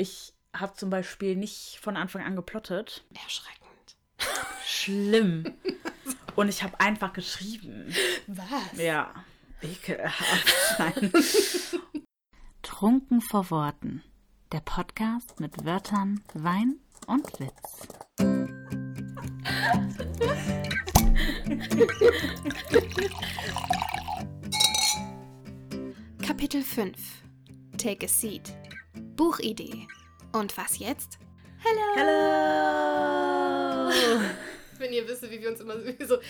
Ich habe zum Beispiel nicht von Anfang an geplottet. Erschreckend. Schlimm. Und ich habe einfach geschrieben. Was? Ja. Ekelhaft. Trunken vor Worten. Der Podcast mit Wörtern, Wein und Witz. Kapitel 5 Take a Seat Buchidee Und was jetzt? Hello! Hello! Wenn ihr wisst, wie wir uns immer so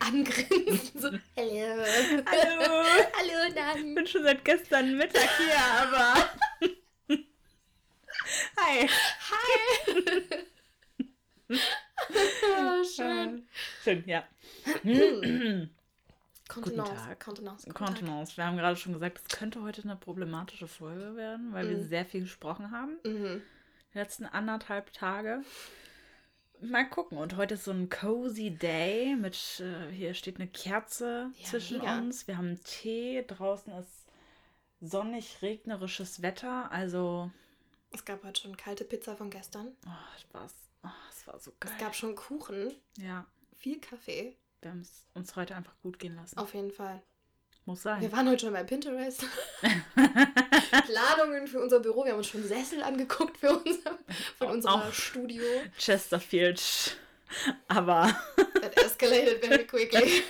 angrinsen. So, hello. Hallo! Hallo, Ich dann. bin schon seit gestern Mittag hier, aber. Hi! Hi. oh, schön. Schön, ja. Kontenance. Kontenance. guten Tag. Kontenance. Wir haben gerade schon gesagt, es könnte heute eine problematische Folge werden, weil wir Mhm. sehr viel gesprochen haben. Mhm. Die letzten anderthalb Tage. Mal gucken. Und heute ist so ein cozy Day mit, äh, hier steht eine Kerze Ja, zwischen mega. uns. Wir haben Tee. Draußen ist sonnig regnerisches Wetter. Also, Es gab heute schon kalte Pizza von gestern. oh, Spaß. Oh, es war so geil. Es gab schon Kuchen, ja, viel Kaffee. Wir haben es uns heute einfach gut gehen lassen. Auf jeden Fall. Muss sein. Wir waren heute schon bei Pinterest. Planungen für unser Büro. Wir haben uns schon Sessel angeguckt für unser, von unserem auch. Studio. Chesterfield. Aber That escalated very quickly.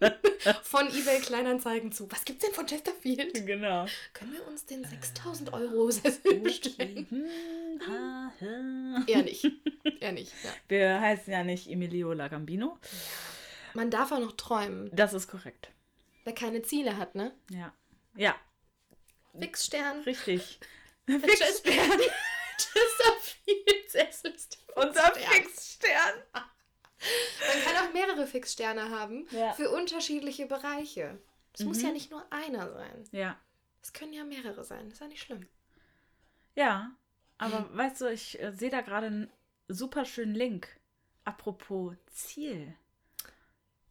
Von eBay Kleinanzeigen zu. Was gibt's denn von Chesterfield? genau. Können wir uns den 6000 Euro Sessel bestellen? Hm. Eher nicht. Eher nicht. Ja. Wir heißen ja nicht Emilio Lagambino. Man darf auch noch träumen. Das ist korrekt. Wer keine Ziele hat, ne? Ja. Ja, Fixstern. richtig. Fixstern. Sessel. ist Unser Fixstern. Fixstern. Man kann auch mehrere Fixsterne haben Ja. für unterschiedliche Bereiche. Es muss Mhm. ja nicht nur einer sein. Ja. Es können ja mehrere sein. Das ist ja nicht schlimm. Ja. Aber weißt du, ich äh, sehe da gerade einen super schönen Link. Apropos Ziel.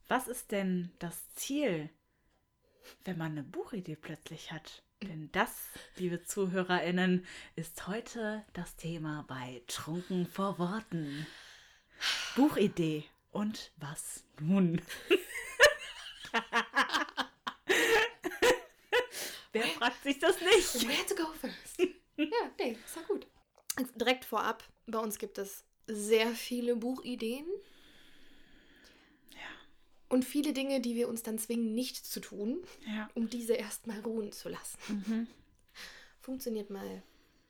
Was ist denn das Ziel, wenn man eine Buchidee plötzlich hat? Denn das, liebe ZuhörerInnen, ist heute das Thema bei Trunken vor Worten. Buchidee. Und was nun? Wer fragt sich das nicht? Where to go first? ja, nee, ist ja gut. Direkt vorab, bei uns gibt es sehr viele Buchideen. Und viele Dinge, die wir uns dann zwingen, nicht zu tun, Ja. um diese erstmal ruhen zu lassen. Mhm. Funktioniert mal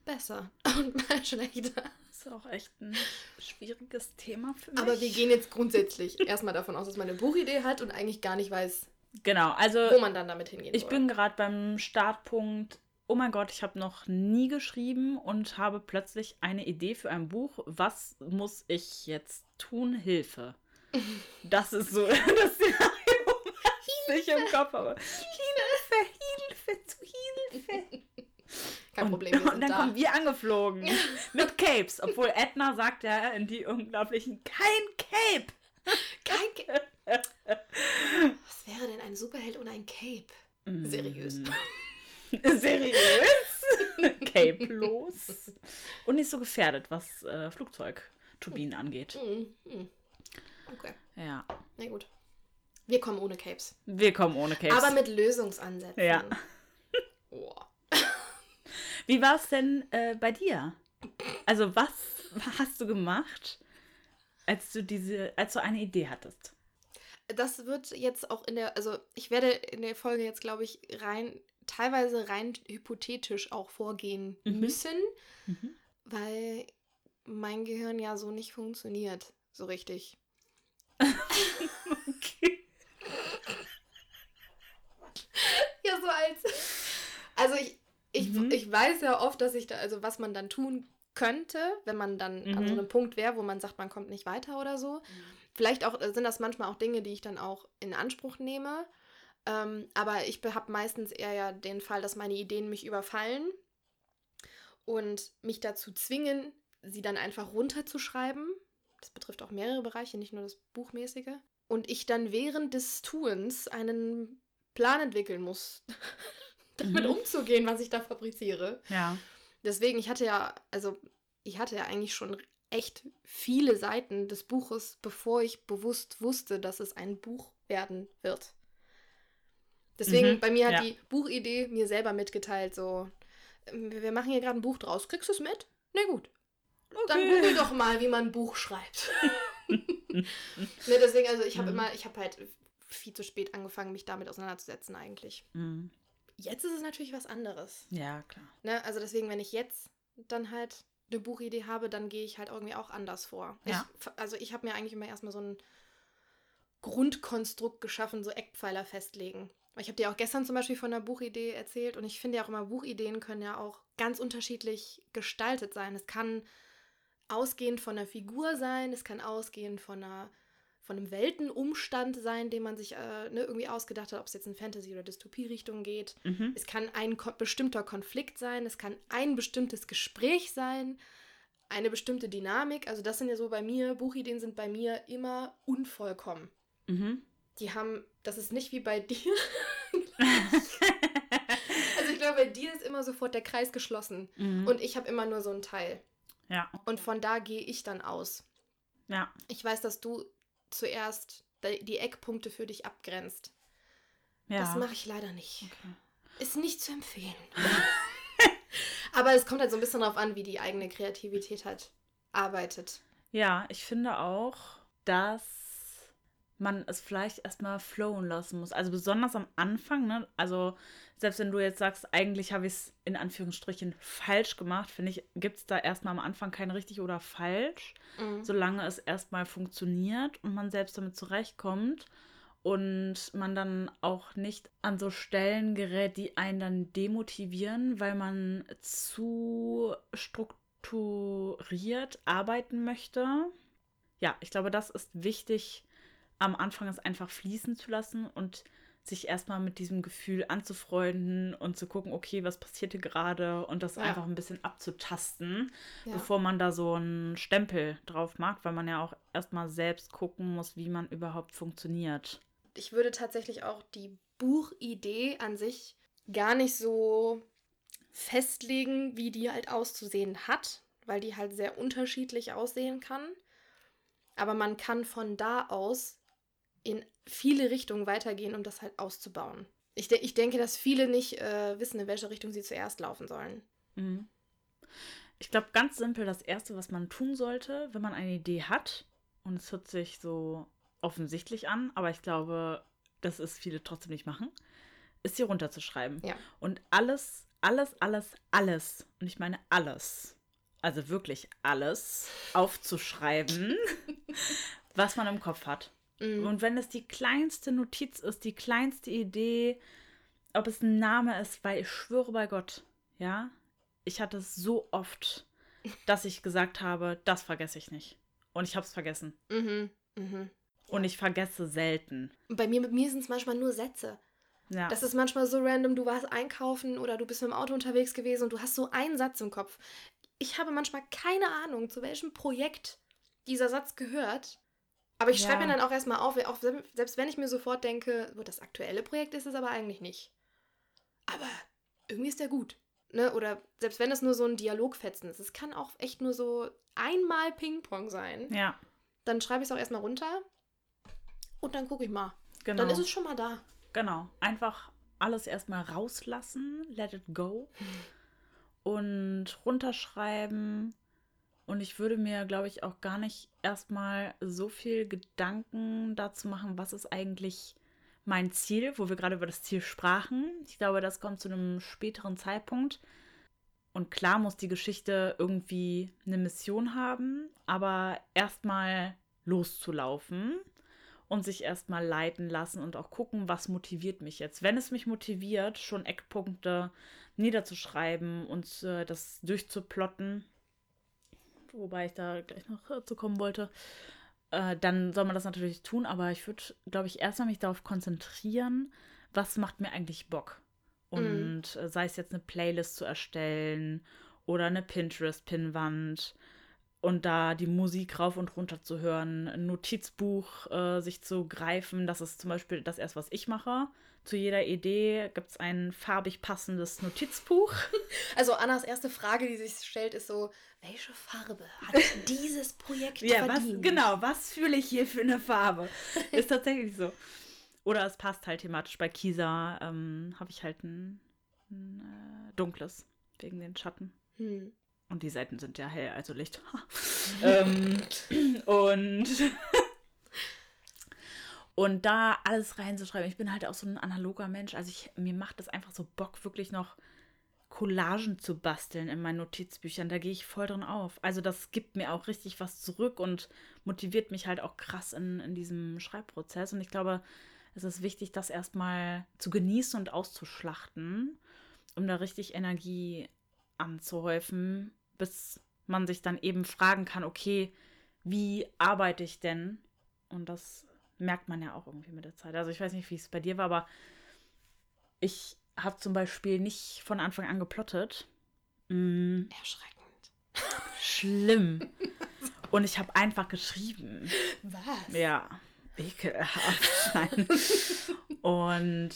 besser und mal schlechter. Das ist auch echt ein schwieriges Thema für mich. Aber wir gehen jetzt grundsätzlich erstmal davon aus, dass man eine Buchidee hat und eigentlich gar nicht weiß, Genau, also wo man dann damit hingehen ich soll. bin gerade beim Startpunkt. Oh mein Gott, ich habe noch nie geschrieben und habe plötzlich eine Idee für ein Buch. Was muss ich jetzt tun? Hilfe. Das ist so das Szenario, was ich im Kopf habe. Hilfe, Hilfe, zu Hilfe. Kein und, Problem, und dann da. kommen wir angeflogen mit Capes, obwohl Edna sagt ja in die unglaublichen kein Cape. Kein Cape. Was wäre denn ein Superheld ohne ein Cape? Seriös. Mm. Seriös? Cape los. Und nicht so gefährdet, was äh, Flugzeugturbinen angeht. Mhm, mhm. Okay, Ja. na gut. Wir kommen ohne Capes. Wir kommen ohne Capes. Aber mit Lösungsansätzen. Ja. Oh. Wie war es denn äh, bei dir? Also, was hast du gemacht, als du diese, als du eine Idee hattest? Das wird jetzt auch in der, also ich werde in der Folge jetzt, glaube ich, rein, teilweise rein hypothetisch auch vorgehen Mhm. müssen, Mhm. weil mein Gehirn ja so nicht funktioniert, so richtig. Okay. Ja, so als. Also ich, ich, Mhm. ich weiß ja oft, dass ich da, also was man dann tun könnte, wenn man dann an so Mhm. einem Punkt wäre, wo man sagt, man kommt nicht weiter oder so. Vielleicht auch äh, sind das manchmal auch Dinge, die ich dann auch in Anspruch nehme. Ähm, aber ich habe meistens eher ja den Fall, dass meine Ideen mich überfallen und mich dazu zwingen, sie dann einfach runterzuschreiben. Das betrifft auch mehrere Bereiche, nicht nur das Buchmäßige. Und ich dann während des Tuens einen Plan entwickeln muss, damit Mhm. umzugehen, was ich da fabriziere. Ja. Deswegen, ich hatte ja, also ich hatte ja eigentlich schon echt viele Seiten des Buches, bevor ich bewusst wusste, dass es ein Buch werden wird. Deswegen, Mhm, bei mir hat ja. die Buchidee mir selber mitgeteilt, so, wir machen hier gerade ein Buch draus, kriegst du es mit? Na gut. Dann google doch mal, wie man ein Buch schreibt. ne, deswegen, also ich habe Mhm. immer, ich habe halt viel zu spät angefangen, mich damit auseinanderzusetzen eigentlich. Mhm. Jetzt ist es natürlich was anderes. Ja, klar. Ne? Also deswegen, wenn ich jetzt dann halt eine Buchidee habe, dann gehe ich halt irgendwie auch anders vor. Ja. Ich, also ich habe mir eigentlich immer erstmal so ein Grundkonstrukt geschaffen, so Eckpfeiler festlegen. Ich habe dir auch gestern zum Beispiel von der Buchidee erzählt und ich finde ja auch immer, Buchideen können ja auch ganz unterschiedlich gestaltet sein. Es kann ausgehend von einer Figur sein, es kann ausgehend von einer von einem Weltenumstand sein, den man sich äh, ne, irgendwie ausgedacht hat, ob es jetzt in Fantasy- oder Dystopie-Richtung geht. Mhm. Es kann ein ko bestimmter Konflikt sein, es kann ein bestimmtes Gespräch sein, eine bestimmte Dynamik. Also das sind ja so bei mir, Buchideen sind bei mir immer unvollkommen. Mhm. Die haben, das ist nicht wie bei dir. also ich glaube, bei dir ist immer sofort der Kreis geschlossen. Mhm. Und ich habe immer nur so einen Teil. Ja, Und von da gehe ich dann aus. ja. Ich weiß, dass du zuerst die Eckpunkte für dich abgrenzt. ja. Das mache ich leider nicht. Okay. Ist nicht zu empfehlen. Aber es kommt halt so ein bisschen darauf an, wie die eigene Kreativität halt arbeitet. Ja, ich finde auch, dass man es vielleicht erstmal flowen lassen muss. Also besonders am Anfang, ne? Also selbst wenn du jetzt sagst, eigentlich habe ich es in Anführungsstrichen falsch gemacht, finde ich, gibt es da erstmal am Anfang kein richtig oder falsch, Mhm. solange es erstmal funktioniert und man selbst damit zurechtkommt und man dann auch nicht an so Stellen gerät, die einen dann demotivieren, weil man zu strukturiert arbeiten möchte. Ja, ich glaube, das ist wichtig, am Anfang es einfach fließen zu lassen und sich erstmal mit diesem Gefühl anzufreunden und zu gucken, okay, was passiert hier gerade und das Ja. einfach ein bisschen abzutasten Ja. bevor man da so einen Stempel drauf macht, weil man ja auch erstmal selbst gucken muss, wie man überhaupt funktioniert. Ich würde tatsächlich auch die Buchidee an sich gar nicht so festlegen, wie die halt auszusehen hat, weil die halt sehr unterschiedlich aussehen kann. Aber man kann von da aus in viele Richtungen weitergehen, um das halt auszubauen. Ich, de ich denke, dass viele nicht äh, wissen, in welche Richtung sie zuerst laufen sollen. Mhm. Ich glaube, ganz simpel, das Erste, was man tun sollte, wenn man eine Idee hat, und es hört sich so offensichtlich an, aber ich glaube, dass es viele trotzdem nicht machen, ist sie runterzuschreiben. Ja. Und alles, alles, alles, alles, und ich meine alles, also wirklich alles, aufzuschreiben, was man im Kopf hat. Mhm. Und wenn es die kleinste Notiz ist, die kleinste Idee, ob es ein Name ist, weil ich schwöre bei Gott, ja, ich hatte es so oft, dass ich gesagt habe, das vergesse ich nicht. Und ich habe es vergessen. Mhm. Mhm. Und ich vergesse selten. Bei mir, mit mir sind es manchmal nur Sätze. Ja. Das ist manchmal so random, du warst einkaufen oder du bist mit dem Auto unterwegs gewesen und du hast so einen Satz im Kopf. Ich habe manchmal keine Ahnung, zu welchem Projekt dieser Satz gehört. Aber ich schreibe Ja. mir dann auch erstmal auf, auch se- selbst wenn ich mir sofort denke, so, das aktuelle Projekt ist es aber eigentlich nicht. Aber irgendwie ist der gut. Ne? Oder selbst wenn es nur so ein Dialogfetzen ist, es kann auch echt nur so einmal Ping-Pong sein. ja, Dann schreibe ich es auch erstmal runter und dann gucke ich mal. genau. Dann ist es schon mal da. Genau. Einfach alles erstmal rauslassen, let it go und runterschreiben. Und ich würde mir, glaube ich, auch gar nicht erstmal so viel Gedanken dazu machen, was ist eigentlich mein Ziel, wo wir gerade über das Ziel sprachen. Ich glaube, das kommt zu einem späteren Zeitpunkt. Und klar muss die Geschichte irgendwie eine Mission haben, aber erstmal loszulaufen und sich erstmal leiten lassen und auch gucken, was motiviert mich jetzt. Wenn es mich motiviert, schon Eckpunkte niederzuschreiben und äh, das durchzuplotten, wobei ich da gleich noch äh, zu kommen wollte, äh, dann soll man das natürlich tun, aber ich würde, glaube ich, erstmal mich darauf konzentrieren, was macht mir eigentlich Bock. Und äh, sei es jetzt eine Playlist zu erstellen oder eine Pinterest-Pinnwand und da die Musik rauf und runter zu hören, ein Notizbuch äh, sich zu greifen. Das ist zum Beispiel das erste, was ich mache. Zu jeder Idee gibt es ein farbig passendes Notizbuch. Also Annas erste Frage, die sich stellt, ist so, welche Farbe hat dieses Projekt ja, verdient? was, genau, was fühle ich hier für eine Farbe? ist tatsächlich so. Oder es passt halt thematisch. Bei Kisa ähm, habe ich halt ein, ein äh, dunkles, wegen den Schatten. Hm. Und die Seiten sind ja hell, also Licht. ähm, und, und da alles reinzuschreiben. Ich bin halt auch so ein analoger Mensch. Also ich, mir macht es einfach so Bock, wirklich noch Collagen zu basteln in meinen Notizbüchern. Da gehe ich voll drin auf. Also das gibt mir auch richtig was zurück und motiviert mich halt auch krass in, in diesem Schreibprozess. Und ich glaube, es ist wichtig, das erstmal zu genießen und auszuschlachten, um da richtig Energie anzuhäufen, bis man sich dann eben fragen kann, okay, wie arbeite ich denn? Und das merkt man ja auch irgendwie mit der Zeit. Also ich weiß nicht, wie es bei dir war, aber ich habe zum Beispiel nicht von Anfang an geplottet. Mm, Erschreckend. schlimm. Und ich habe einfach geschrieben. Was? Ja, ekelhaft. Nein. Und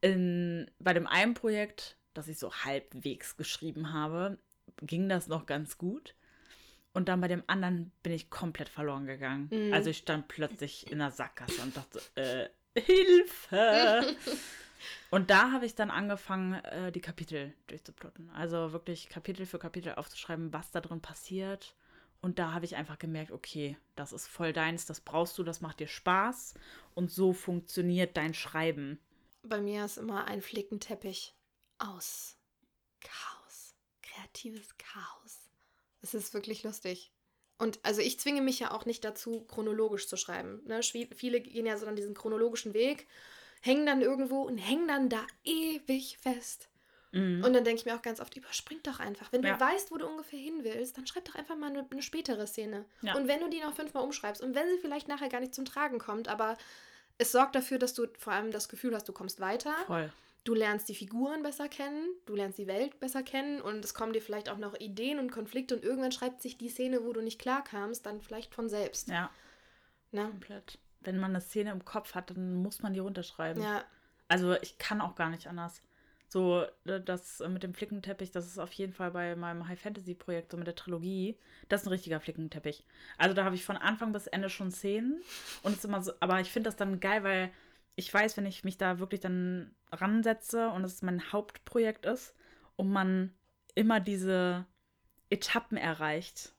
in, bei dem einen Projekt, das ich so halbwegs geschrieben habe, ging das noch ganz gut. Und dann bei dem anderen bin ich komplett verloren gegangen. Mhm. Also ich stand plötzlich in der Sackgasse und dachte, äh, Hilfe! und da habe ich dann angefangen, äh, die Kapitel durchzuplotten. Also wirklich Kapitel für Kapitel aufzuschreiben, was da drin passiert. Und da habe ich einfach gemerkt, okay, das ist voll deins, das brauchst du, das macht dir Spaß. Und so funktioniert dein Schreiben. Bei mir ist immer ein Flickenteppich aus Chaos. Kreatives Chaos. Es ist wirklich lustig. Und also ich zwinge mich ja auch nicht dazu, chronologisch zu schreiben. Ne? Viele gehen ja so dann diesen chronologischen Weg, hängen dann irgendwo und hängen dann da ewig fest. Mhm. Und dann denke ich mir auch ganz oft, überspring doch einfach. Wenn du Ja. weißt, wo du ungefähr hin willst, dann schreib doch einfach mal eine, eine spätere Szene. Ja. Und wenn du die noch fünfmal umschreibst und wenn sie vielleicht nachher gar nicht zum Tragen kommt, aber es sorgt dafür, dass du vor allem das Gefühl hast, du kommst weiter. Voll. Du lernst die Figuren besser kennen, du lernst die Welt besser kennen und es kommen dir vielleicht auch noch Ideen und Konflikte und irgendwann schreibt sich die Szene, wo du nicht klarkamst, dann vielleicht von selbst. Ja, Ne? komplett. Wenn man eine Szene im Kopf hat, dann muss man die runterschreiben. Ja, Also ich kann auch gar nicht anders. So, das äh, mit dem Flickenteppich, das ist auf jeden Fall bei meinem High-Fantasy-Projekt, so mit der Trilogie, das ist ein richtiger Flickenteppich. Also da habe ich von Anfang bis Ende schon Szenen und es ist immer so, aber ich finde das dann geil, weil ich weiß, wenn ich mich da wirklich dann ransetze und es mein Hauptprojekt ist und man immer diese Etappen erreicht,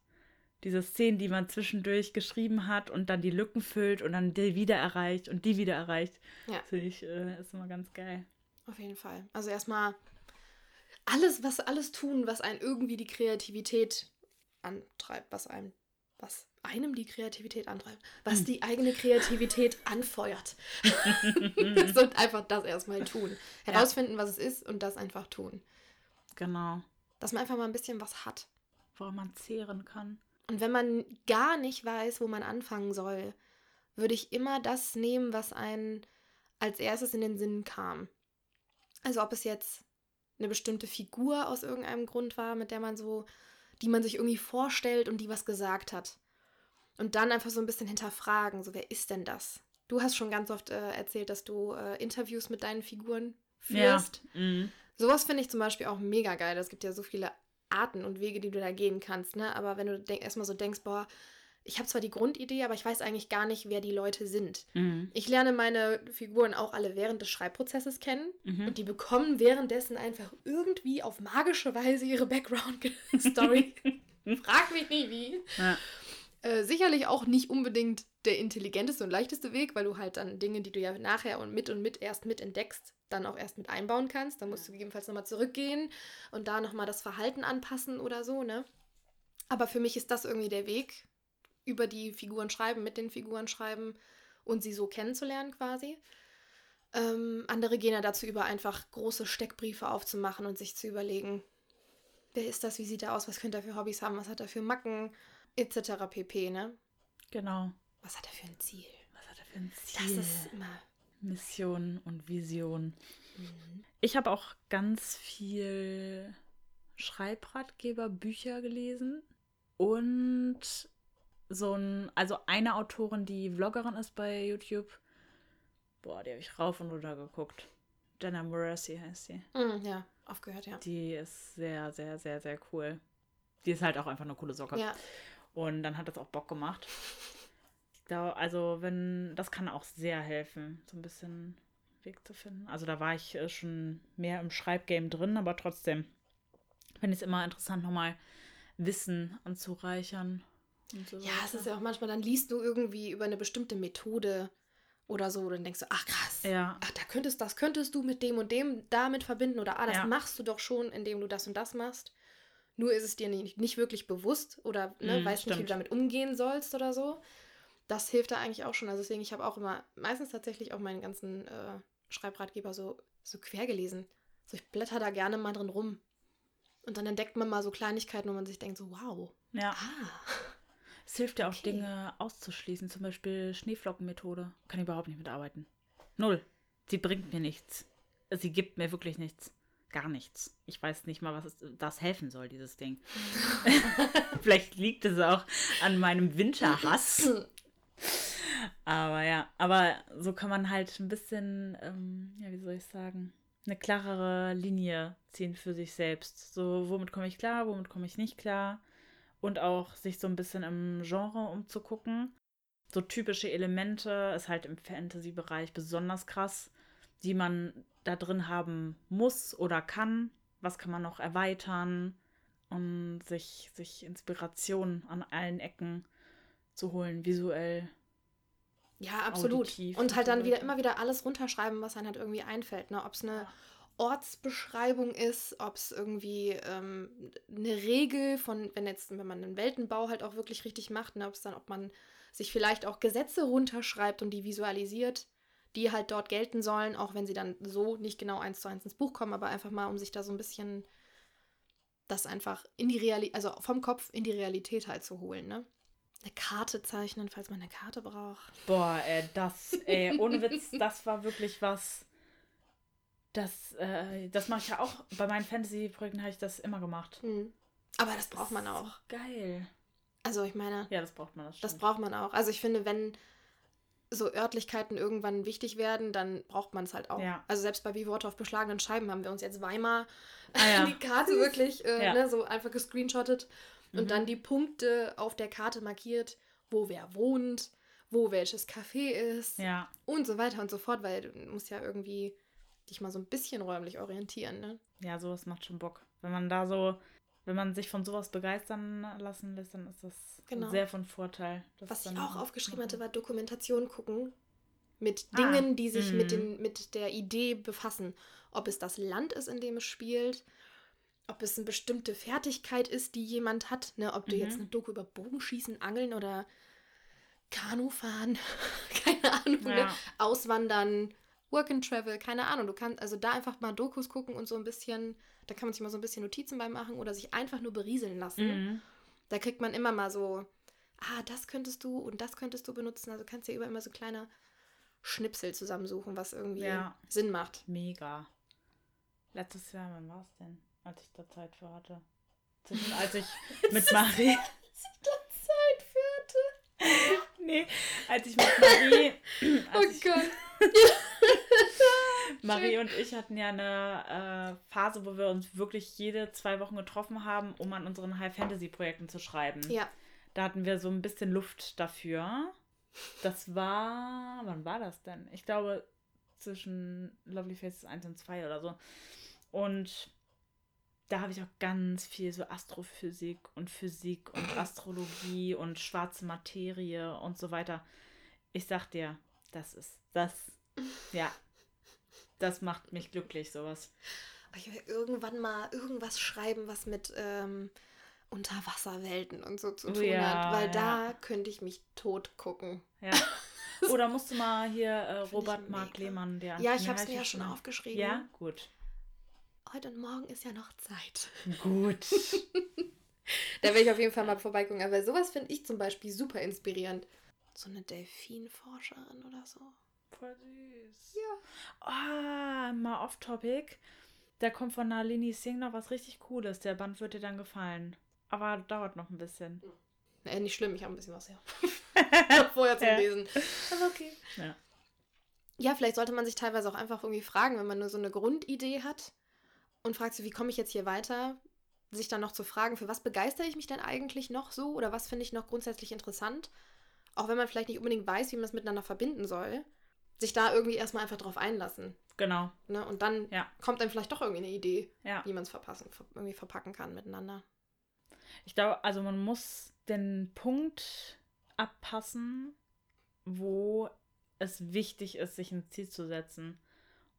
diese Szenen, die man zwischendurch geschrieben hat und dann die Lücken füllt und dann die wieder erreicht und die wieder erreicht. Ja. Finde ich, äh, ist immer ganz geil. auf jeden Fall. Also erstmal alles, was alles tun, was einen irgendwie die Kreativität antreibt, was einem, was einem die Kreativität antreibt, was die eigene Kreativität anfeuert. so einfach das erstmal tun. Herausfinden, was es ist und das einfach tun. Genau. Dass man einfach mal ein bisschen was hat. Woran man zehren kann. Und wenn man gar nicht weiß, wo man anfangen soll, würde ich immer das nehmen, was einen als erstes in den Sinn kam. Also ob es jetzt eine bestimmte Figur aus irgendeinem Grund war, mit der man so, die man sich irgendwie vorstellt und die was gesagt hat. Und dann einfach so ein bisschen hinterfragen, so wer ist denn das? Du hast schon ganz oft äh, erzählt, dass du äh, Interviews mit deinen Figuren führst. Ja. Mhm. Sowas finde ich zum Beispiel auch mega geil. Es gibt ja so viele Arten und Wege, die du da gehen kannst, ne? Aber wenn du erstmal so denkst, boah, ich habe zwar die Grundidee, aber ich weiß eigentlich gar nicht, wer die Leute sind. Mhm. Ich lerne meine Figuren auch alle während des Schreibprozesses kennen Mhm. und die bekommen währenddessen einfach irgendwie auf magische Weise ihre Background-Story. Frag mich nicht wie. Ja. Äh, sicherlich auch nicht unbedingt der intelligenteste und leichteste Weg, weil du halt dann Dinge, die du ja nachher und mit und mit erst mit entdeckst, dann auch erst mit einbauen kannst. Dann musst du gegebenenfalls nochmal zurückgehen und da nochmal das Verhalten anpassen oder so, ne? Aber für mich ist das irgendwie der Weg, über die Figuren schreiben, mit den Figuren schreiben und sie so kennenzulernen quasi. Ähm, andere gehen ja dazu über, einfach große Steckbriefe aufzumachen und sich zu überlegen, wer ist das, wie sieht er aus, was könnte er für Hobbys haben, was hat er für Macken, etc. pp, ne? Genau. Was hat er für ein Ziel? Was hat er für ein Das Ziel? ist immer. Mission und Vision. Mhm. Ich habe auch ganz viel Schreibratgeber, Bücher gelesen. Und so ein, also eine Autorin, die Vloggerin ist bei YouTube. Boah, die habe ich rauf und runter geguckt. Jenna Morrissey heißt sie. Mm, ja, aufgehört, ja. Die ist sehr, sehr, sehr, sehr cool. Die ist halt auch einfach eine coole Socke. Ja, Und dann hat das auch Bock gemacht. Da, also, wenn, das kann auch sehr helfen, so ein bisschen Weg zu finden. Also, da war ich äh, schon mehr im Schreibgame drin, aber trotzdem finde ich es immer interessant, nochmal Wissen anzureichern. So ja, es ist ja auch manchmal, dann liest du irgendwie über eine bestimmte Methode oder so, dann denkst du, ach krass, Ja, ach, da könntest, das könntest du mit dem und dem damit verbinden oder ah, das Ja. machst du doch schon, indem du das und das machst. Nur ist es dir nicht, nicht wirklich bewusst oder ne, Mm, weißt nicht, wie stimmt. du damit umgehen sollst oder so. Das hilft da eigentlich auch schon. Also deswegen, ich habe auch immer, meistens tatsächlich auch meinen ganzen äh, Schreibratgeber so, so quer gelesen. So, ich blätter da gerne mal drin rum. Und dann entdeckt man mal so Kleinigkeiten, wo man sich denkt, so, wow. ja. Ah. Es hilft ja auch, Okay. Dinge auszuschließen. Zum Beispiel Schneeflockenmethode. Kann ich überhaupt nicht mitarbeiten. Null. Sie bringt mir nichts. Sie gibt mir wirklich nichts. Gar nichts. Ich weiß nicht mal, was es, das helfen soll, dieses Ding. Vielleicht liegt es auch an meinem Winterhass. Aber ja, aber so kann man halt ein bisschen, ähm, ja, wie soll ich sagen, eine klarere Linie ziehen für sich selbst. So, womit komme ich klar, womit komme ich nicht klar. Und auch sich so ein bisschen im Genre umzugucken. So typische Elemente ist halt im Fantasy-Bereich besonders krass, die man da drin haben muss oder kann. Was kann man noch erweitern? Und sich, sich Inspiration an allen Ecken zu holen, visuell. Ja, absolut. Auditiv und halt dann wieder immer wieder alles runterschreiben, was einem halt irgendwie einfällt. Ne? Ob es eine Ortsbeschreibung ist, ob es irgendwie ähm, eine Regel von, wenn jetzt, wenn man einen Weltenbau halt auch wirklich richtig macht, ne? ob es dann, ob man sich vielleicht auch Gesetze runterschreibt und die visualisiert, die halt dort gelten sollen, auch wenn sie dann so nicht genau eins zu eins ins Buch kommen, aber einfach mal, um sich da so ein bisschen das einfach in die Realität, also vom Kopf in die Realität halt zu holen, ne? Eine Karte zeichnen, falls man eine Karte braucht. Boah, ey, das, ey, ohne Witz, das war wirklich was. Das, äh, das mache ich ja auch. Bei meinen Fantasy-Projekten habe ich das immer gemacht. Hm. Aber das braucht man auch. Geil. Also ich meine, Ja, das braucht man. Das, das stimmt. braucht man auch. Also ich finde, wenn so Örtlichkeiten irgendwann wichtig werden, dann braucht man es halt auch. Ja. Also selbst bei Wie Worte auf beschlagenen Scheiben haben wir uns jetzt Weimar Ah, ja. die Karte wirklich äh, Ja. ne, so einfach gescreenshottet und Mhm. dann die Punkte auf der Karte markiert, wo wer wohnt, wo welches Café ist und so weiter und so fort, weil du musst ja irgendwie dich mal so ein bisschen räumlich orientieren, ne? ja, sowas macht schon Bock. Wenn man da so, wenn man sich von sowas begeistern lassen lässt, dann ist das Genau. sehr von Vorteil. Was ich auch aufgeschrieben hatte, war Dokumentation gucken. Mit Ah, Dingen, die sich mhm. mit, den, mit der Idee befassen. Ob es das Land ist, in dem es spielt, ob es eine bestimmte Fertigkeit ist, die jemand hat. Ne? Ob du Mhm. jetzt eine Doku über Bogenschießen, Angeln oder Kanu fahren, keine Ahnung, ne? Ja. Auswandern, Work and Travel, keine Ahnung. Du kannst also da einfach mal Dokus gucken und so ein bisschen, da kann man sich mal so ein bisschen Notizen bei machen oder sich einfach nur berieseln lassen. Mhm. Da kriegt man immer mal so, ah, das könntest du und das könntest du benutzen. Also kannst du dir über immer so kleine Schnipsel zusammensuchen, was irgendwie Ja. Sinn macht. Mega. Letztes Jahr, wann war es denn, als ich da Zeit für hatte? Zwischen, als ich mit Marie. Zeit führte. nee, als ich mit Marie. Oh Als ich, Gott. Marie und ich hatten ja eine äh, Phase, wo wir uns wirklich jede zwei Wochen getroffen haben, um an unseren High-Fantasy-Projekten zu schreiben. Ja, Da hatten wir so ein bisschen Luft dafür. Das war. Wann war das denn? Ich glaube zwischen Lovely Faces 1 und 2 oder so. Und da habe ich auch ganz viel so Astrophysik und Physik und Astrologie und schwarze Materie und so weiter. Ich sag dir, das ist das. Ja. Das macht mich glücklich, sowas. ich will irgendwann mal irgendwas schreiben, was mit ähm, Unterwasserwelten und so zu Oh tun ja, hat, weil ja. da könnte ich mich tot gucken. Ja. Oder musst du mal hier äh, Robert Mark. Lehmann, der. Ja, ich habe es mir ja schon mal- aufgeschrieben. Ja, gut. Heute und morgen ist ja noch Zeit. Gut. Da werde ich auf jeden Fall mal vorbeigucken. Aber sowas finde ich zum Beispiel super inspirierend. So eine Delfinforscherin oder so. Voll süß. Ja. Ah, mal off-topic. Da kommt von Nalini Singh noch was richtig Cooles. Der Band wird dir dann gefallen. aber dauert noch ein bisschen. Äh, nicht schlimm, ich habe ein bisschen was her. Vorher zum Ja. Lesen. Aber okay. Ja. Ja, vielleicht sollte man sich teilweise auch einfach irgendwie fragen, wenn man nur so eine Grundidee hat und fragt sich, wie komme ich jetzt hier weiter, sich dann noch zu fragen, für was begeistere ich mich denn eigentlich noch so oder was finde ich noch grundsätzlich interessant, auch wenn man vielleicht nicht unbedingt weiß, wie man es miteinander verbinden soll, sich da irgendwie erstmal einfach drauf einlassen. Genau. Ne? Und dann Ja. kommt dann vielleicht doch irgendwie eine Idee, Ja. wie man es verpassen, ver- irgendwie verpacken kann miteinander. Ich glaube, also man muss den Punkt abpassen, wo es wichtig ist, sich ein Ziel zu setzen.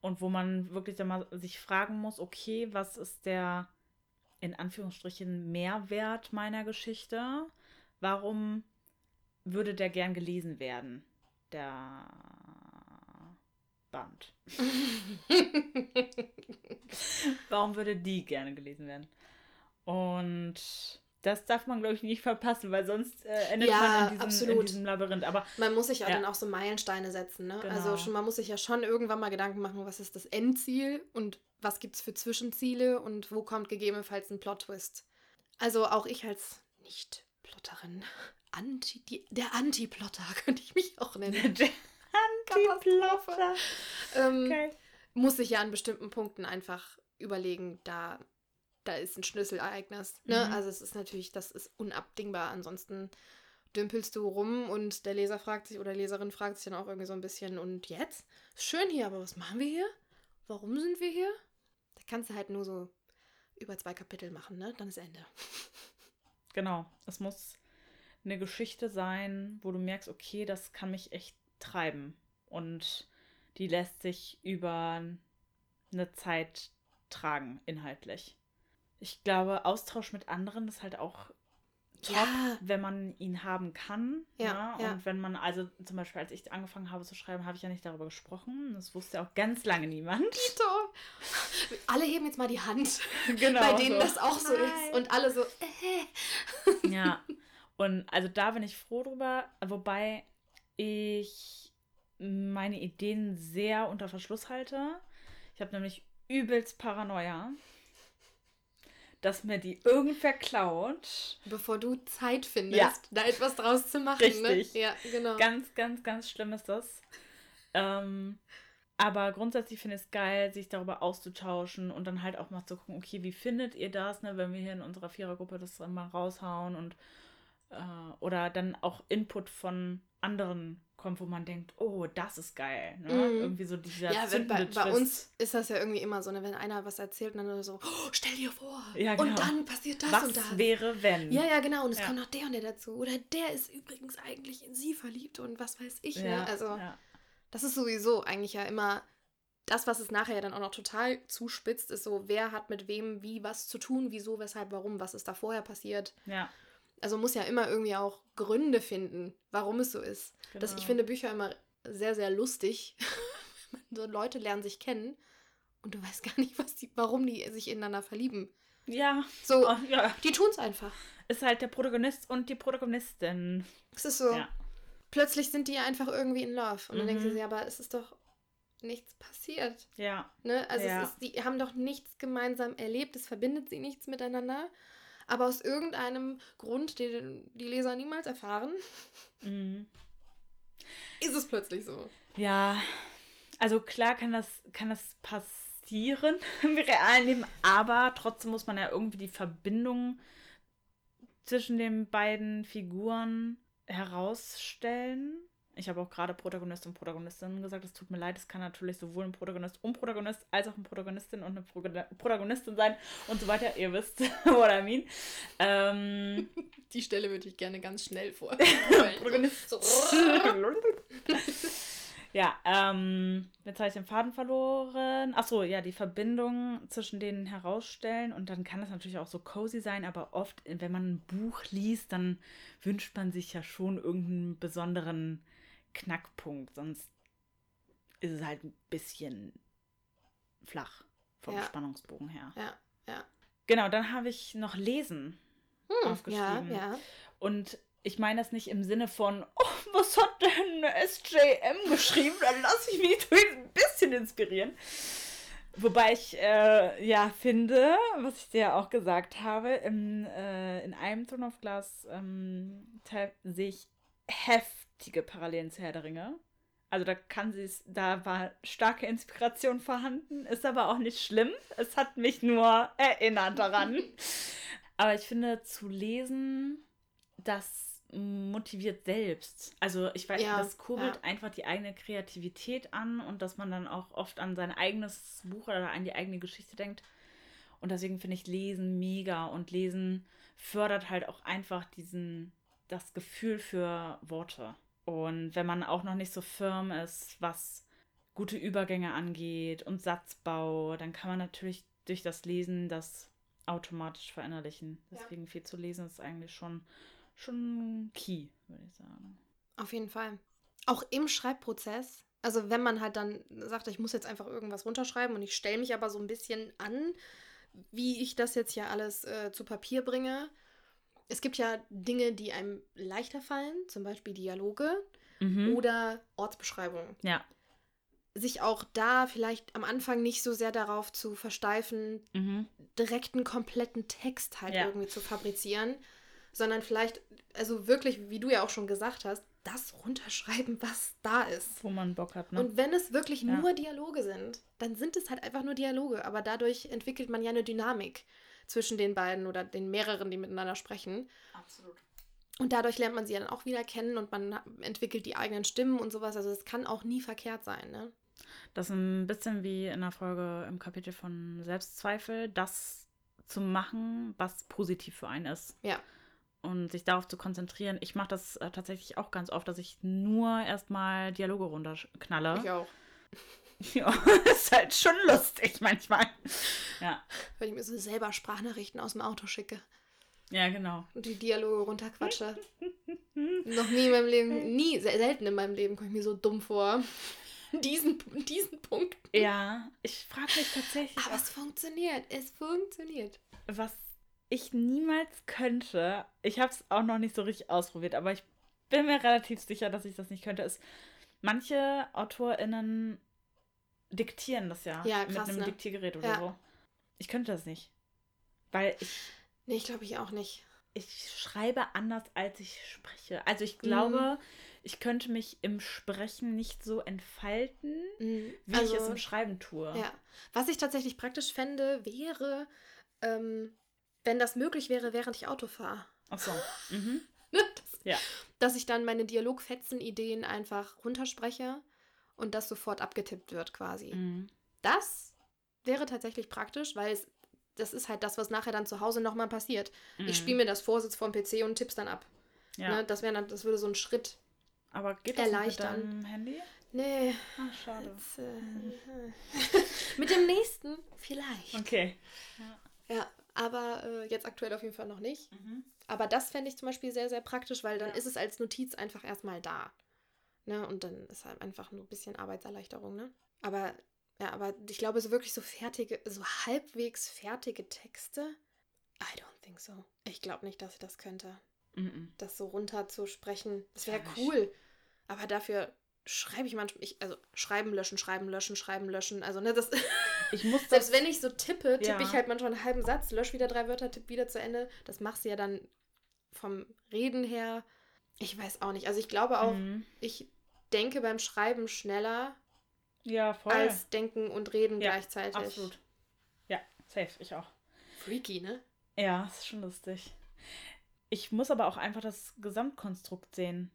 Und wo man wirklich dann mal sich fragen muss, okay, was ist der in Anführungsstrichen Mehrwert meiner Geschichte? Warum würde der gern gelesen werden? Der Band. Warum würde die gerne gelesen werden? Und das darf man, glaube ich, nicht verpassen, weil sonst äh, endet Ja, man in diesem, in diesem Labyrinth. Aber Man muss sich ja, Ja. dann auch so Meilensteine setzen, ne? Genau. Also schon, man muss sich ja schon irgendwann mal Gedanken machen, was ist das Endziel und was gibt es für Zwischenziele und wo kommt gegebenenfalls ein Plot-Twist. Also auch ich als Nicht-Plotterin, Anti, die, der Anti-Plotter könnte ich mich auch nennen. Antiplotter. ähm, Okay. Muss sich ja an bestimmten Punkten einfach überlegen, da, da ist ein Schlüsselereignis. Ne? Mhm. Also es ist natürlich, das ist unabdingbar. Ansonsten dümpelst du rum und der Leser fragt sich oder Leserin fragt sich dann auch irgendwie so ein bisschen, und jetzt? Ist schön hier, aber was machen wir hier? Warum sind wir hier? Da kannst du halt nur so über zwei Kapitel machen, ne? Dann ist Ende. Genau. Es muss eine Geschichte sein, wo du merkst, okay, das kann mich echt treiben. Und die lässt sich über eine Zeit tragen, inhaltlich. Ich glaube, Austausch mit anderen ist halt auch top, Ja. wenn man ihn haben kann. Ja, ne? ja. Und wenn man, also zum Beispiel, als ich angefangen habe zu schreiben, habe ich ja nicht darüber gesprochen. Das wusste auch ganz lange niemand. Tito! Alle heben jetzt mal die Hand, genau. bei denen so. das auch so Hi. ist. Und alle so, äh. Ja, und also da bin ich froh drüber, wobei ich meine Ideen sehr unter Verschluss halte. Ich habe nämlich übelst Paranoia, dass mir die irgendwer klaut. Bevor du Zeit findest, Ja. da etwas draus zu machen. Richtig. Ne? Ja, genau. Ganz, ganz, ganz schlimm ist das. Ähm, aber grundsätzlich finde ich es geil, sich darüber auszutauschen und dann halt auch mal zu gucken, okay, wie findet ihr das, ne, wenn wir hier in unserer Vierergruppe das dann mal raushauen und äh, oder dann auch Input von anderen kommt, wo man denkt, oh, das ist geil. Ne? Mhm. Irgendwie so dieser ja, wenn, bei, bei uns ist das ja irgendwie immer so, ne, wenn einer was erzählt und dann so, oh, stell dir vor. Ja, genau. Und dann passiert das Was und das. wäre, wenn? Ja, ja, genau. Und es Ja. kommt noch der und der dazu. Oder der ist übrigens eigentlich in sie verliebt und was weiß ich. Ne? Also, das ist sowieso eigentlich ja immer das, was es nachher ja dann auch noch total zuspitzt, ist so, wer hat mit wem wie was zu tun, wieso, weshalb, warum, was ist da vorher passiert. ja, Also muss ja immer irgendwie auch Gründe finden, warum es so ist. Das, ich genau. finde Bücher immer sehr, sehr lustig. so Leute lernen sich kennen und du weißt gar nicht, was die, warum die sich ineinander verlieben. Ja, So, oh, ja, die tun es einfach. ist halt der Protagonist und die Protagonistin. Es ist so, Ja. plötzlich sind die einfach irgendwie in Love. Und dann denkst du Mhm. dir, aber es ist doch nichts passiert. Ja, Ne? Also Ja. es ist, die haben doch nichts gemeinsam erlebt, es verbindet sie nichts miteinander. Aber aus irgendeinem Grund, den die Leser niemals erfahren, mhm. ist es plötzlich so. Ja, also klar kann das, kann das passieren im realen Leben, aber trotzdem muss man ja irgendwie die Verbindung zwischen den beiden Figuren herausstellen. Ich habe auch gerade Protagonist und Protagonistin gesagt. Es tut mir leid, es kann natürlich sowohl ein Protagonist und Protagonist als auch eine Protagonistin und eine Proga- Protagonistin sein und so weiter. Ihr wisst, what I mean. Ähm, Die Stelle würde ich gerne ganz schnell vor. Protagonist. Ja, ähm, jetzt habe ich den Faden verloren. Achso, ja, die Verbindung zwischen denen herausstellen und dann kann das natürlich auch so cozy sein, aber oft, wenn man ein Buch liest, dann wünscht man sich ja schon irgendeinen besonderen Knackpunkt, sonst ist es halt ein bisschen flach vom Ja. Spannungsbogen her. Ja, ja. Genau, dann habe ich noch Lesen Hm, ja, aufgeschrieben. ja. Und ich meine das nicht im Sinne von, oh, was hat denn SJM geschrieben? Dann lasse ich mich durch ein bisschen inspirieren. Wobei ich äh, ja finde, was ich dir auch gesagt habe, im, äh, in einem Throne of Glass ähm, sehe ich heftige Parallelen zu Herr der Ringe. Also da kann sie es, da war starke Inspiration vorhanden, ist aber auch nicht schlimm. Es hat mich nur erinnert daran. aber ich finde, zu lesen, das motiviert selbst. Also ich weiß, ja, das kurbelt ja. einfach die eigene Kreativität an und dass man dann auch oft an sein eigenes Buch oder an die eigene Geschichte denkt. Und deswegen finde ich Lesen mega und Lesen fördert halt auch einfach diesen, das Gefühl für Worte. Und wenn man auch noch nicht so firm ist, was gute Übergänge angeht und Satzbau, dann kann man natürlich durch das Lesen das automatisch verinnerlichen. Deswegen ja. viel zu lesen ist eigentlich schon, schon key, würde ich sagen. Auf jeden Fall. Auch im Schreibprozess. Also wenn man halt dann sagt, ich muss jetzt einfach irgendwas runterschreiben und ich stelle mich aber so ein bisschen an, wie ich das jetzt hier alles äh, zu Papier bringe, es gibt ja Dinge, die einem leichter fallen, zum Beispiel Dialoge mhm. oder Ortsbeschreibungen. Ja. Sich auch da vielleicht am Anfang nicht so sehr darauf zu versteifen, mhm. direkt einen kompletten Text halt ja. irgendwie zu fabrizieren, sondern vielleicht, also wirklich, wie du ja auch schon gesagt hast, das runterschreiben, was da ist. Wo man Bock hat, ne? Und wenn es wirklich ja. nur Dialoge sind, dann sind es halt einfach nur Dialoge, aber dadurch entwickelt man ja eine Dynamik zwischen den beiden oder den mehreren, die miteinander sprechen. Absolut. Und dadurch lernt man sie dann auch wieder kennen und man entwickelt die eigenen Stimmen und sowas. Also es kann auch nie verkehrt sein, ne? Das ist ein bisschen wie in der Folge im Kapitel von Selbstzweifel, das zu machen, was positiv für einen ist. Ja. Und sich darauf zu konzentrieren. Ich mache das äh, tatsächlich auch ganz oft, dass ich nur erstmal Dialoge runterknalle. Ich auch. Ja, ist halt schon lustig manchmal. Ja. Wenn ich mir so selber Sprachnachrichten aus dem Auto schicke. Ja, genau. Und die Dialoge runterquatsche. Noch nie in meinem Leben, nie, selten in meinem Leben komme ich mir so dumm vor. diesen, diesen Punkt. Ja, ich frage mich tatsächlich. Aber es funktioniert. Es funktioniert. Was ich niemals könnte, ich habe es auch noch nicht so richtig ausprobiert, aber ich bin mir relativ sicher, dass ich das nicht könnte, ist, manche AutorInnen diktieren das ja. Ja, krass, Mit einem ne? Diktiergerät oder ja. so. Ich könnte das nicht. Weil ich. Nee, ich glaube ich auch nicht. Ich schreibe anders, als ich spreche. Also ich glaube, mhm. ich könnte mich im Sprechen nicht so entfalten, mhm. wie also, ich es im Schreiben tue. Ja. Was ich tatsächlich praktisch fände, wäre, ähm, wenn das möglich wäre, während ich Auto fahre. Ach so. Mhm. das, ja. Dass ich dann meine Dialogfetzen-Ideen einfach runterspreche und das sofort abgetippt wird quasi. Mhm. Das wäre tatsächlich praktisch, weil es, das ist halt das, was nachher dann zu Hause nochmal passiert. Mhm. Ich spiele mir das Vorsitz vom PC und tipp's dann ab. Ja. Ne, das, wär, das würde so einen Schritt Aber geht das erleichtern. mit deinem Handy? Nee. Ach, schade. Jetzt, äh, mhm. mit dem nächsten vielleicht. Okay. Ja, ja aber äh, jetzt aktuell auf jeden Fall noch nicht. Mhm. Aber das fände ich zum Beispiel sehr, sehr praktisch, weil dann ja. ist es als Notiz einfach erstmal da. Ne? Und dann ist halt einfach nur ein bisschen Arbeitserleichterung, ne? Aber, ja, aber ich glaube, so wirklich so fertige, so halbwegs fertige Texte, I don't think so. Ich glaube nicht, dass ich das könnte. Mm -mm. Das so runterzusprechen. Das wäre cool. Aber dafür schreibe ich manchmal, ich, also schreiben, löschen, schreiben, löschen, schreiben, löschen. Also, ne, das. Ich muss Selbst wenn ich so tippe, tippe ja. ich halt manchmal einen halben Satz, lösche wieder drei Wörter, tippe wieder zu Ende. Das machst du ja dann vom Reden her. Ich weiß auch nicht. Also ich glaube auch, mhm. ich denke beim Schreiben schneller ja, voll. als denken und reden ja, gleichzeitig. Absolut. Ja, safe, ich auch. Freaky, ne? Ja, ist schon lustig. Ich muss aber auch einfach das Gesamtkonstrukt sehen.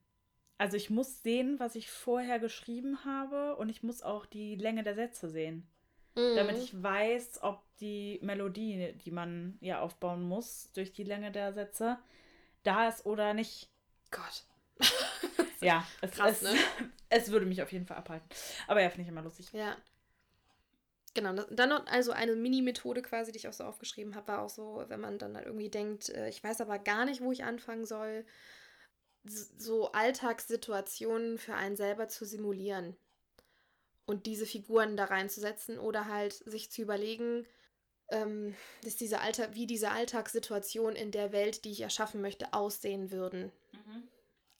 Also ich muss sehen, was ich vorher geschrieben habe und ich muss auch die Länge der Sätze sehen. Mhm. Damit ich weiß, ob die Melodie, die man ja aufbauen muss durch die Länge der Sätze, da ist oder nicht. Gott. ja, es, Krass, es, ne? es würde mich auf jeden Fall abhalten. Aber ja, finde ich immer lustig. Ja. Genau, dann noch also eine Mini-Methode quasi, die ich auch so aufgeschrieben habe, war auch so, wenn man dann halt irgendwie denkt, äh, ich weiß aber gar nicht, wo ich anfangen soll, so Alltagssituationen für einen selber zu simulieren und diese Figuren da reinzusetzen oder halt sich zu überlegen, ähm, dass diese Alter, wie diese Alltagssituation in der Welt, die ich erschaffen möchte, aussehen würden. Mhm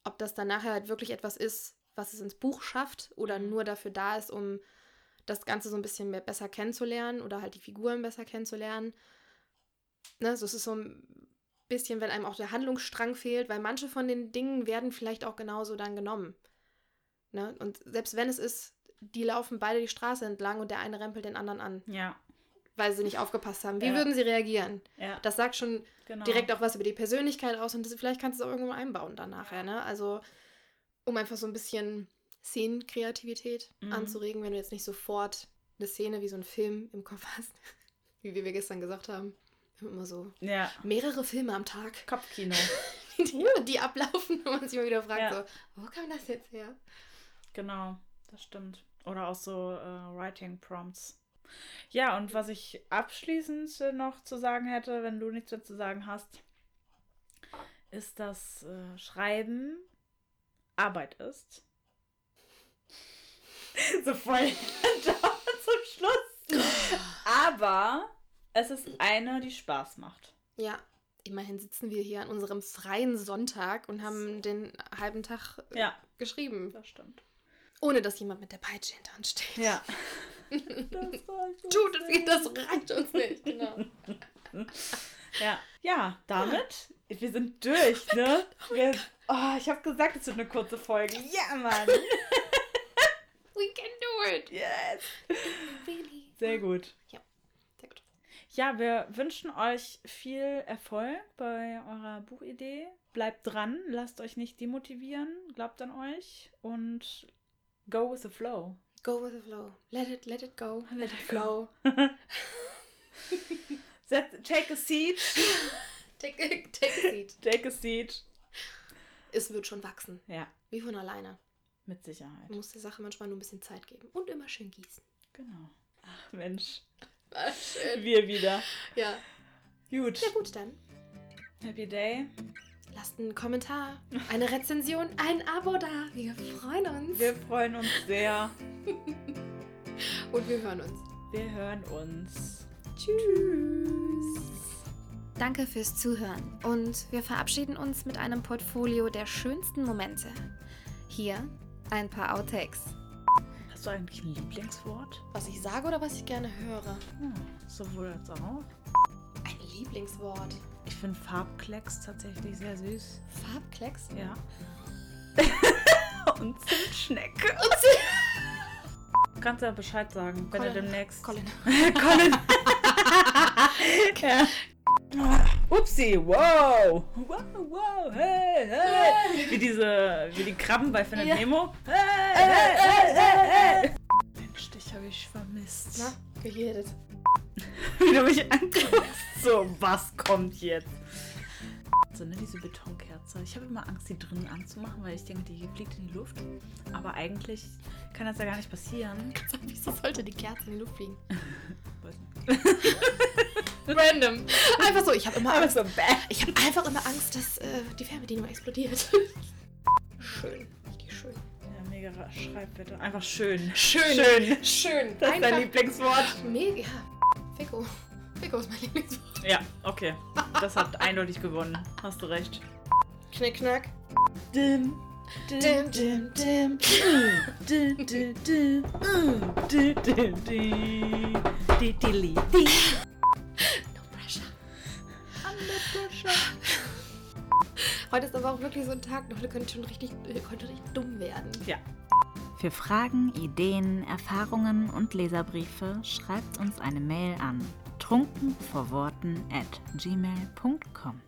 ob das dann nachher halt wirklich etwas ist, was es ins Buch schafft oder mhm. nur dafür da ist, um das Ganze so ein bisschen mehr besser kennenzulernen oder halt die Figuren besser kennenzulernen. Ne, so es ist so ein bisschen, wenn einem auch der Handlungsstrang fehlt, weil manche von den Dingen werden vielleicht auch genauso dann genommen. Ne? Und selbst wenn es ist, die laufen beide die Straße entlang und der eine rempelt den anderen an, Ja, weil sie nicht aufgepasst haben. Wie Ja. würden sie reagieren? ja. Das sagt schon genau. direkt auch was über die Persönlichkeit aus und das, vielleicht kannst du es auch irgendwo einbauen dann nachher, ne? Also, um einfach so ein bisschen Szenenkreativität Mhm. anzuregen, wenn du jetzt nicht sofort eine Szene wie so ein Film im Kopf hast, wie wir gestern gesagt haben. Immer so Ja, mehrere Filme am Tag, Kopfkino. die, die ablaufen und man sich immer wieder fragt, so, wo kam das jetzt her? Genau, das stimmt. Oder auch so äh, Writing Prompts. Ja, und was ich abschließend noch zu sagen hätte, wenn du nichts mehr zu sagen hast, ist, dass äh, Schreiben Arbeit ist. so voll zum Schluss. Aber es ist eine, die Spaß macht. Ja, immerhin sitzen wir hier an unserem freien Sonntag und haben den halben Tag äh, Ja, geschrieben, das stimmt. ohne dass jemand mit der Peitsche hinter uns steht. Ja. das reicht uns Tut es, nicht. das reicht uns nicht, genau. Ja, ja, damit, wir sind durch, ne? Wir, oh, ich habe gesagt, es wird eine kurze Folge. Ja, Mann. We can do it. Yes. Really? Sehr gut. Sehr gut. Ja, wir wünschen euch viel Erfolg bei eurer Buchidee. Bleibt dran, lasst euch nicht demotivieren, glaubt an euch und go with the flow. Go with the flow. Let it, let it go. Let it flow. Take a seat. Take, a- take a seat. Take a seat. Es wird schon wachsen. Ja, Wie von alleine. mit Sicherheit. Man muss der Sache manchmal nur ein bisschen Zeit geben. Und immer schön gießen. Genau. Ach Mensch, War schön. wir wieder. Ja. Gut. Ja gut, dann. Happy Day. Lasst einen Kommentar, eine Rezension, ein Abo da. Wir freuen uns. Wir freuen uns sehr. Und wir hören uns. Wir hören uns. Tschüss. Danke fürs Zuhören und wir verabschieden uns mit einem Portfolio der schönsten Momente. Hier ein paar Outtakes. Hast du eigentlich ein Lieblingswort? Was ich sage oder was ich gerne höre? Hm, sowohl als auch. Ein Lieblingswort. Ich finde Farbklecks tatsächlich sehr süß. Farbklecks? Ja. Und Zimtschnecke. Du kannst ja Bescheid sagen, wenn Colin. demnächst. Colin. Colin. ja. Upsi, wow. Wow, wow, hey, hey. Wie diese, wie die Krabben bei Findet Ja. Nemo. Hey, hey, hey, hey, hey. Mensch, dich habe ich vermisst. Na, geredet. Wie du mich anguckst. So, was kommt jetzt? So, ne, diese Betonkerze. Ich habe immer Angst, die drinnen anzumachen, weil ich denke, die fliegt in die Luft. Aber eigentlich kann das ja gar nicht passieren. Wieso sollte die Kerze in die Luft fliegen? Weiß nicht. Random. Einfach so, ich habe immer Angst. so. Ich habe einfach immer Angst, dass äh, die Fernbedienung explodiert. schön. Richtig schön. Ja, mega Schreibwetter. Einfach schön. Schön. Schön. Schön. Das ist dein Lieblingswort. mega. Fico. Fico ist mein Lieblingswort. Ja, okay. Das hat eindeutig gewonnen. Hast du recht. Knickknack. Dim. Dim, dim, dim. Dim, dim, dim. Dim, dim, dim. Di, di, li, di. No pressure. Heute ist aber auch wirklich so ein Tag, heute könnte schon richtig, äh, könnte richtig dumm werden. Ja. Für Fragen, Ideen, Erfahrungen und Leserbriefe schreibt uns eine Mail an trunkenvorworten at gmail.com.